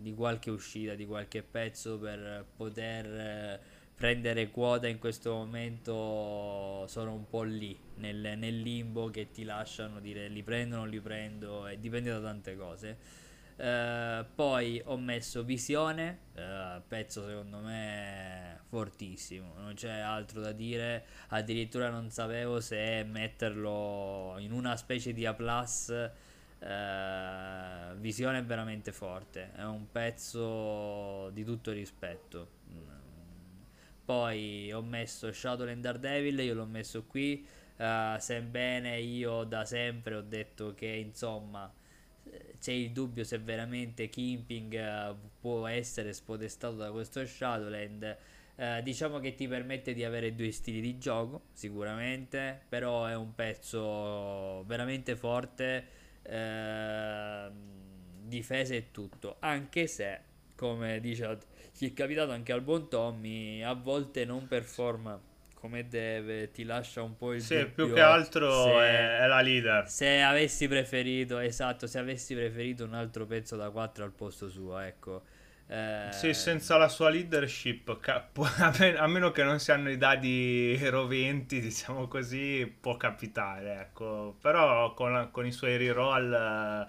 di qualche uscita, di qualche pezzo per poter eh, prendere quota in questo momento sono un po' lì nel, nel, limbo che ti lasciano dire li prendo o non li prendo e dipende da tante cose. Uh, poi ho messo visione uh, pezzo secondo me fortissimo non c'è altro da dire addirittura non sapevo se metterlo in una specie di A eh, visione veramente forte, è un pezzo di tutto rispetto. Poi ho messo Shadowland Daredevil, io l'ho messo qui, uh, sebbene io da sempre ho detto che insomma c'è il dubbio se veramente Kimping uh, può essere spodestato da questo Shadowland. Uh, diciamo che ti permette di avere due stili di gioco, sicuramente, però è un pezzo veramente forte Ehm, difesa e tutto, anche se, come dice, gli è capitato anche al buon Tommy, a volte non performa come deve, ti lascia un po' il sì, dubbio. più che altro se, è, è, la leader. Se avessi preferito, esatto, se avessi preferito un altro pezzo da 4 al posto suo, ecco. Eh... Sì, senza la sua leadership, a meno che non siano i dadi roventi, diciamo così, può capitare, ecco. Però con, con i suoi reroll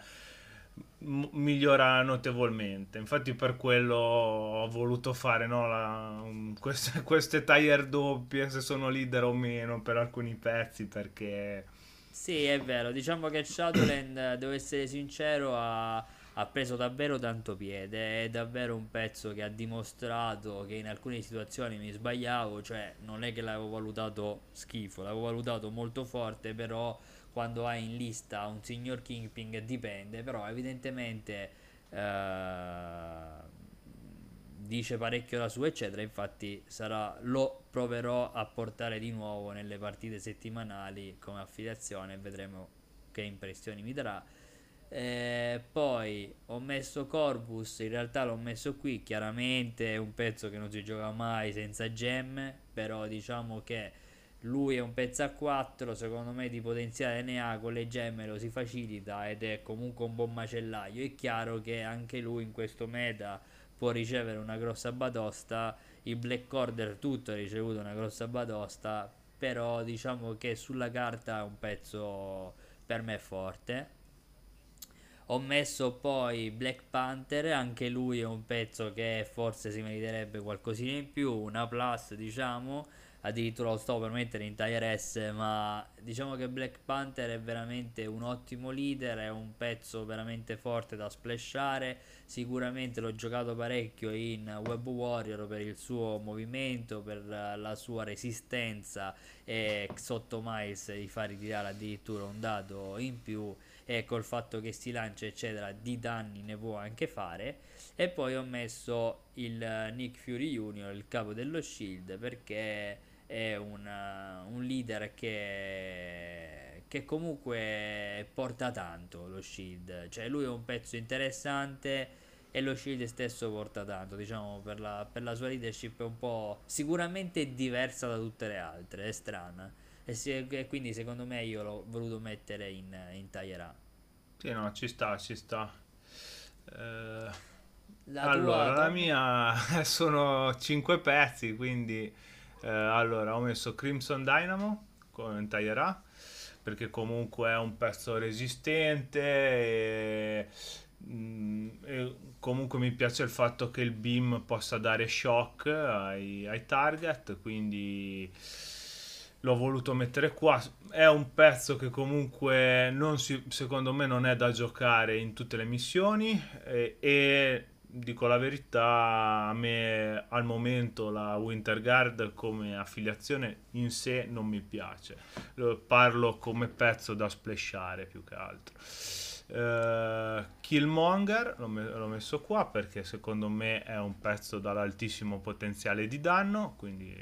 uh, migliora notevolmente. Infatti per quello ho voluto fare no, la, queste, queste tire doppie, se sono leader o meno, per alcuni pezzi, perché... Sì, è vero, diciamo che Shadowland, devo essere sincero, ha ha preso davvero tanto piede, è davvero un pezzo che ha dimostrato che in alcune situazioni mi sbagliavo, cioè non è che l'avevo valutato schifo, l'avevo valutato molto forte, però quando hai in lista un signor Kingping dipende, però evidentemente eh, dice parecchio la sua eccetera, infatti sarà, lo proverò a portare di nuovo nelle partite settimanali come affiliazione e vedremo che impressioni mi darà eh, poi ho messo Corvus, in realtà l'ho messo qui, chiaramente è un pezzo che non si gioca mai senza gemme, però diciamo che lui è un pezzo a 4, secondo me di potenziale ne ha, con le gemme lo si facilita ed è comunque un buon macellaio. È chiaro che anche lui in questo meta può ricevere una grossa batosta, il Black Order tutto ha ricevuto una grossa batosta, però diciamo che sulla carta è un pezzo per me forte ho messo poi Black Panther, anche lui è un pezzo che forse si meriterebbe qualcosina in più, una plus diciamo, addirittura lo sto per mettere in Tier S, ma diciamo che Black Panther è veramente un ottimo leader, è un pezzo veramente forte da splashare, sicuramente l'ho giocato parecchio in Web Warrior per il suo movimento, per la sua resistenza e sotto Miles di far ritirare addirittura un dato in più e col fatto che si lancia eccetera di danni ne può anche fare. E poi ho messo il Nick Fury Junior il capo dello Shield perché è una, un leader che, che comunque porta tanto lo Shield. Cioè lui è un pezzo interessante e lo Shield stesso porta tanto diciamo per la, per la sua leadership è un po' sicuramente diversa da tutte le altre è strana e, se, e quindi secondo me io l'ho voluto mettere in, in Tier A. Sì, no, ci sta, ci sta. Eh, la allora, tua... la mia sono 5 pezzi, quindi eh, allora ho messo Crimson Dynamo con Tier A perché comunque è un pezzo resistente e, mm, e comunque mi piace il fatto che il beam possa dare shock ai, ai target, quindi l'ho voluto mettere qua. È un pezzo che comunque si, secondo me non è da giocare in tutte le missioni e, e, dico la verità, a me al momento la Winter Guard come affiliazione in sé non mi piace. Parlo come pezzo da splashare più che altro. Uh, Killmonger l'ho, me- l'ho, messo qua perché secondo me è un pezzo dall'altissimo potenziale di danno, quindi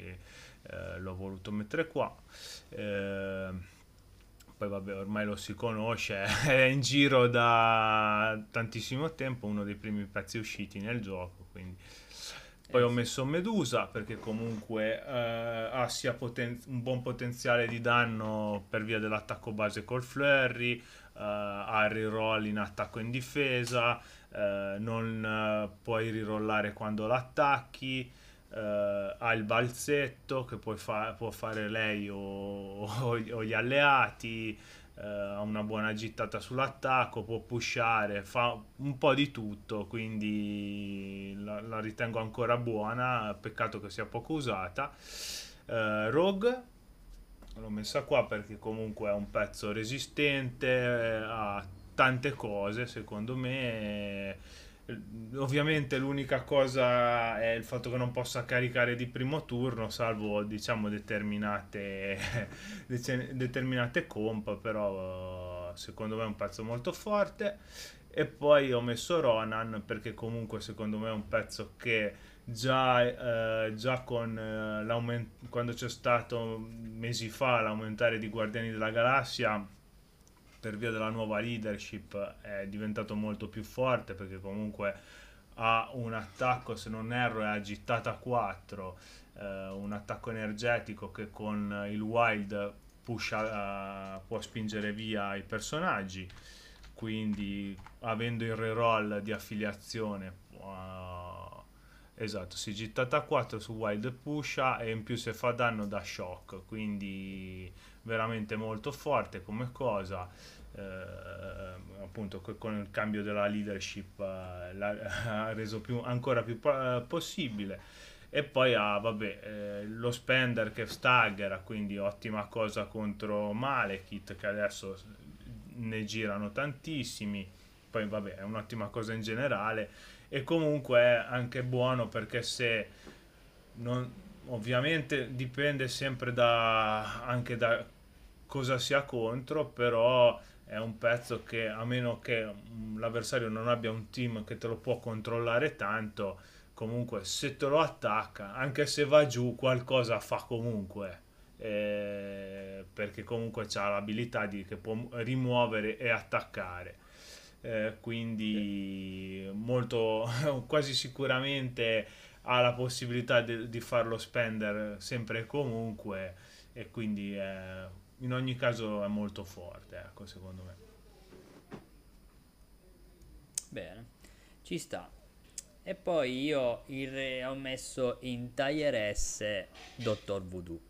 eh, l'ho voluto mettere qua. Eh, poi vabbè, ormai lo si conosce, è in giro da tantissimo tempo, uno dei primi pezzi usciti nel gioco, quindi... Poi ho messo Medusa perché comunque eh, ha sia poten- un buon potenziale di danno per via dell'attacco base col flurry, eh, ha il reroll in attacco e in difesa, eh, non eh, puoi rirollare quando l'attacchi, Uh, ha il balzetto che fa- può fare lei o, o, gli alleati, uh, ha una buona gittata sull'attacco, può pushare, fa un po' di tutto, quindi la, la ritengo ancora buona, peccato che sia poco usata. Uh, Rogue l'ho messa qua perché comunque è un pezzo resistente, ha tante cose secondo me Ovviamente l'unica cosa è il fatto che non possa caricare di primo turno, salvo diciamo determinate, determinate comp, però secondo me è un pezzo molto forte. E poi ho messo Ronan perché comunque secondo me è un pezzo che già, eh, già con eh, l'aumento, quando c'è stato mesi fa l'aumentare di Guardiani della Galassia per via della nuova leadership è diventato molto più forte perché comunque ha un attacco, se non erro, è agitata 4, eh, un attacco energetico che con il wild pusha, uh, può spingere via i personaggi, quindi avendo il reroll di affiliazione uh, esatto, si gittata 4 su wild pusha e in più se fa danno da shock, quindi veramente molto forte come cosa eh, appunto con il cambio della leadership eh, l'ha reso più, ancora più eh, possibile. E poi ha vabbè, eh, lo spender che staggera quindi ottima cosa contro Malekith che adesso ne girano tantissimi. Poi vabbè è un'ottima cosa in generale. E comunque è anche buono perché se non, ovviamente dipende sempre da, anche da cosa sia contro però è un pezzo che a meno che mm, l'avversario non abbia un team che te lo può controllare tanto, comunque se te lo attacca, anche se va giù, qualcosa fa comunque. Eh, perché comunque ha l'abilità di che può rimuovere e attaccare. Eh, quindi molto quasi sicuramente ha la possibilità di, di farlo spendere sempre e comunque e quindi eh, in ogni caso è molto forte, ecco, secondo me. Bene, ci sta. E poi io re, ho messo in Tier S Dottor Voodoo.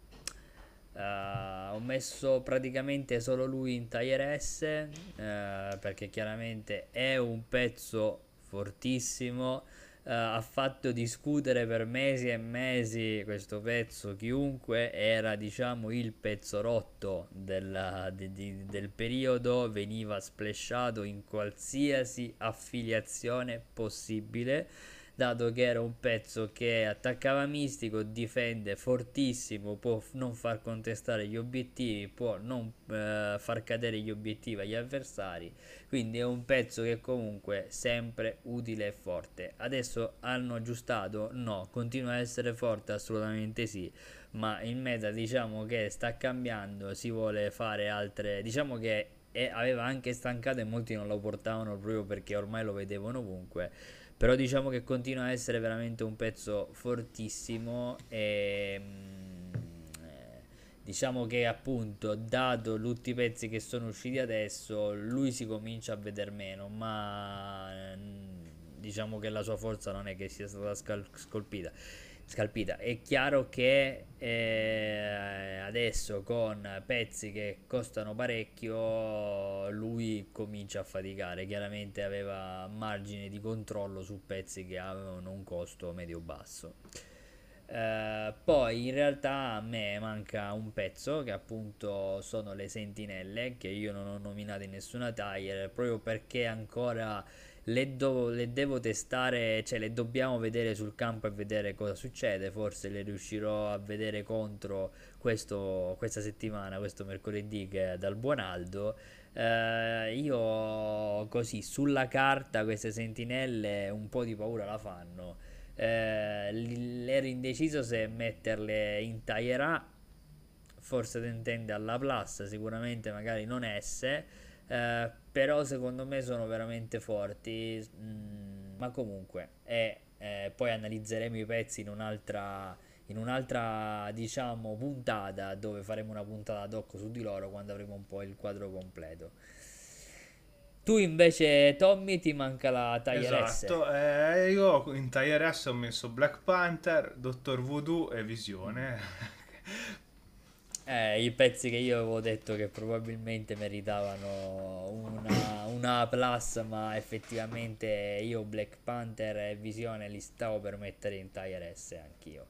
Uh, ho messo praticamente solo lui in Tier S uh, perché chiaramente è un pezzo fortissimo uh, ha fatto discutere per mesi e mesi questo pezzo chiunque era diciamo il pezzo rotto della, di, di, del periodo veniva splashato in qualsiasi affiliazione possibile dato che era un pezzo che attaccava mistico, difende fortissimo, può non far contestare gli obiettivi, può non eh, far cadere gli obiettivi agli avversari, quindi è un pezzo che comunque sempre utile e forte. Adesso hanno aggiustato? No, continua a essere forte assolutamente sì, ma il meta diciamo che sta cambiando, si vuole fare altre, diciamo che aveva anche stancato e molti non lo portavano proprio perché ormai lo vedevano ovunque però diciamo che continua a essere veramente un pezzo fortissimo e mm, diciamo che appunto dato tutti i pezzi che sono usciti adesso lui si comincia a vedere meno ma mm, diciamo che la sua forza non è che sia stata scal- scolpita scalpita. È chiaro che eh, adesso con pezzi che costano parecchio lui comincia a faticare. Chiaramente aveva margine di controllo su pezzi che avevano un costo medio-basso. Uh, poi in realtà a me manca un pezzo che appunto sono le sentinelle che io non ho nominato in nessuna tire proprio perché ancora le, do- le devo testare, cioè le dobbiamo vedere sul campo e vedere cosa succede. Forse le riuscirò a vedere contro questo, questa settimana, questo mercoledì che dal Buonaldo. Uh, io così sulla carta queste sentinelle un po' di paura la fanno. Uh, ero indeciso se metterle in A, forse tende alla plus, sicuramente magari non S eh, però secondo me sono veramente forti. Mm, ma comunque, eh, eh, poi analizzeremo i pezzi in un'altra, in un'altra diciamo puntata dove faremo una puntata ad hoc su di loro quando avremo un po' il quadro completo. Tu invece, Tommy, ti manca la Tire esatto, eh, io in Tire S ho messo Black Panther, Dottor Voodoo e Visione. Eh, i pezzi che io avevo detto che probabilmente meritavano una, una plus, ma effettivamente io Black Panther e Visione li stavo per mettere in Tire S anch'io.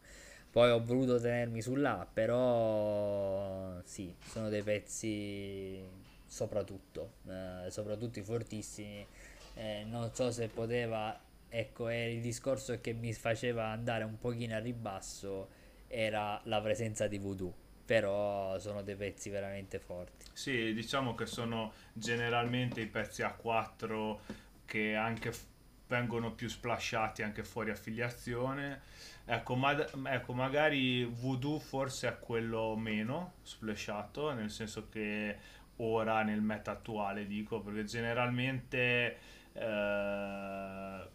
Poi ho voluto tenermi sull'A, però sì, sono dei pezzi soprattutto, eh, soprattutto i fortissimi. Eh, non so se poteva, ecco, eh, il discorso che mi faceva andare un pochino a ribasso era la presenza di Voodoo però sono dei pezzi veramente forti. Sì, diciamo che sono generalmente i pezzi A4 che anche f- vengono più splashati anche fuori affiliazione. Ecco, ma- ecco, magari Voodoo forse è quello meno splashato, nel senso che ora nel meta attuale dico, perché generalmente eh,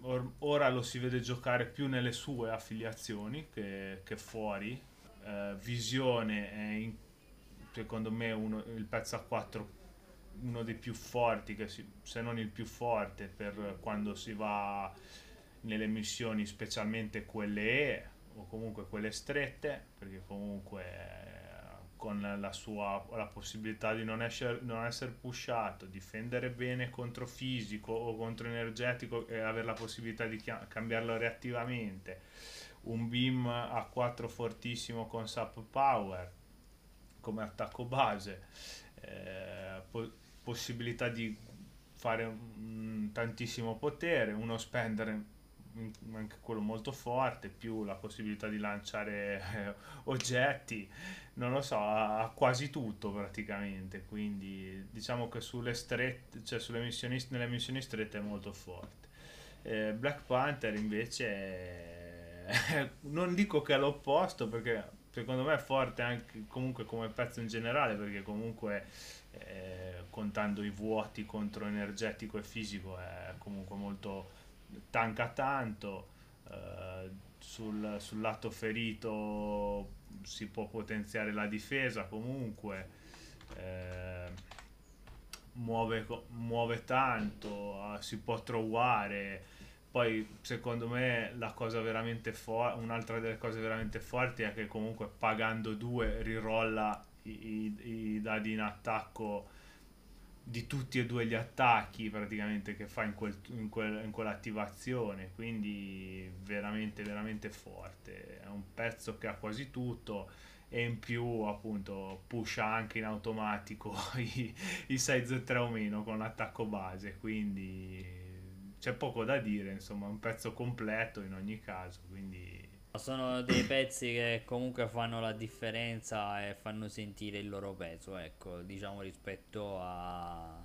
or- ora lo si vede giocare più nelle sue affiliazioni che, che fuori eh, visione è in, secondo me uno, il pezzo A4 uno dei più forti, si, se non il più forte per quando si va nelle missioni, specialmente quelle E o comunque quelle strette, perché comunque eh, con la sua la possibilità di non essere, non essere pushato, difendere bene contro fisico o contro energetico e avere la possibilità di cambiarlo reattivamente un beam a 4 fortissimo con sap power come attacco base, eh, po- possibilità di fare un, tantissimo potere, uno spendere anche quello molto forte, più la possibilità di lanciare eh, oggetti, non lo so, ha, quasi tutto praticamente, quindi diciamo che sulle strette, cioè sulle missioni, nelle missioni strette è molto forte. Eh, Black Panther invece è non dico che è l'opposto perché secondo me è forte anche comunque come pezzo in generale perché comunque eh, contando i vuoti contro energetico e fisico è comunque molto tanca tanto eh, sul, sul, lato ferito si può potenziare la difesa comunque eh, muove, muove tanto si può trovare poi secondo me la cosa veramente forte, un'altra delle cose veramente forti è che comunque pagando due rirolla i, i, i dadi in attacco di tutti e due gli attacchi praticamente che fa in, quel, in, quel, in quell'attivazione. Quindi veramente veramente forte. È un pezzo che ha quasi tutto e in più appunto pusha anche in automatico i, i size 3 o meno con l'attacco base. Quindi c'è poco da dire, insomma, un pezzo completo in ogni caso, quindi... Sono dei pezzi che comunque fanno la differenza e fanno sentire il loro peso, ecco, diciamo rispetto a,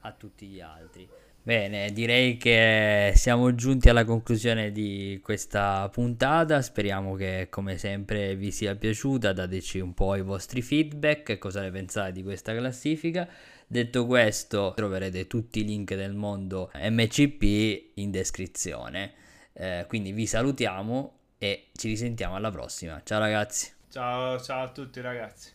a tutti gli altri. Bene, direi che siamo giunti alla conclusione di questa puntata. Speriamo che, come sempre, vi sia piaciuta. Dateci un po' i vostri feedback, cosa ne pensate di questa classifica. Detto questo, troverete tutti i link del mondo MCP in descrizione. Eh, quindi vi salutiamo e ci risentiamo alla prossima. Ciao ragazzi. Ciao, ciao a tutti ragazzi.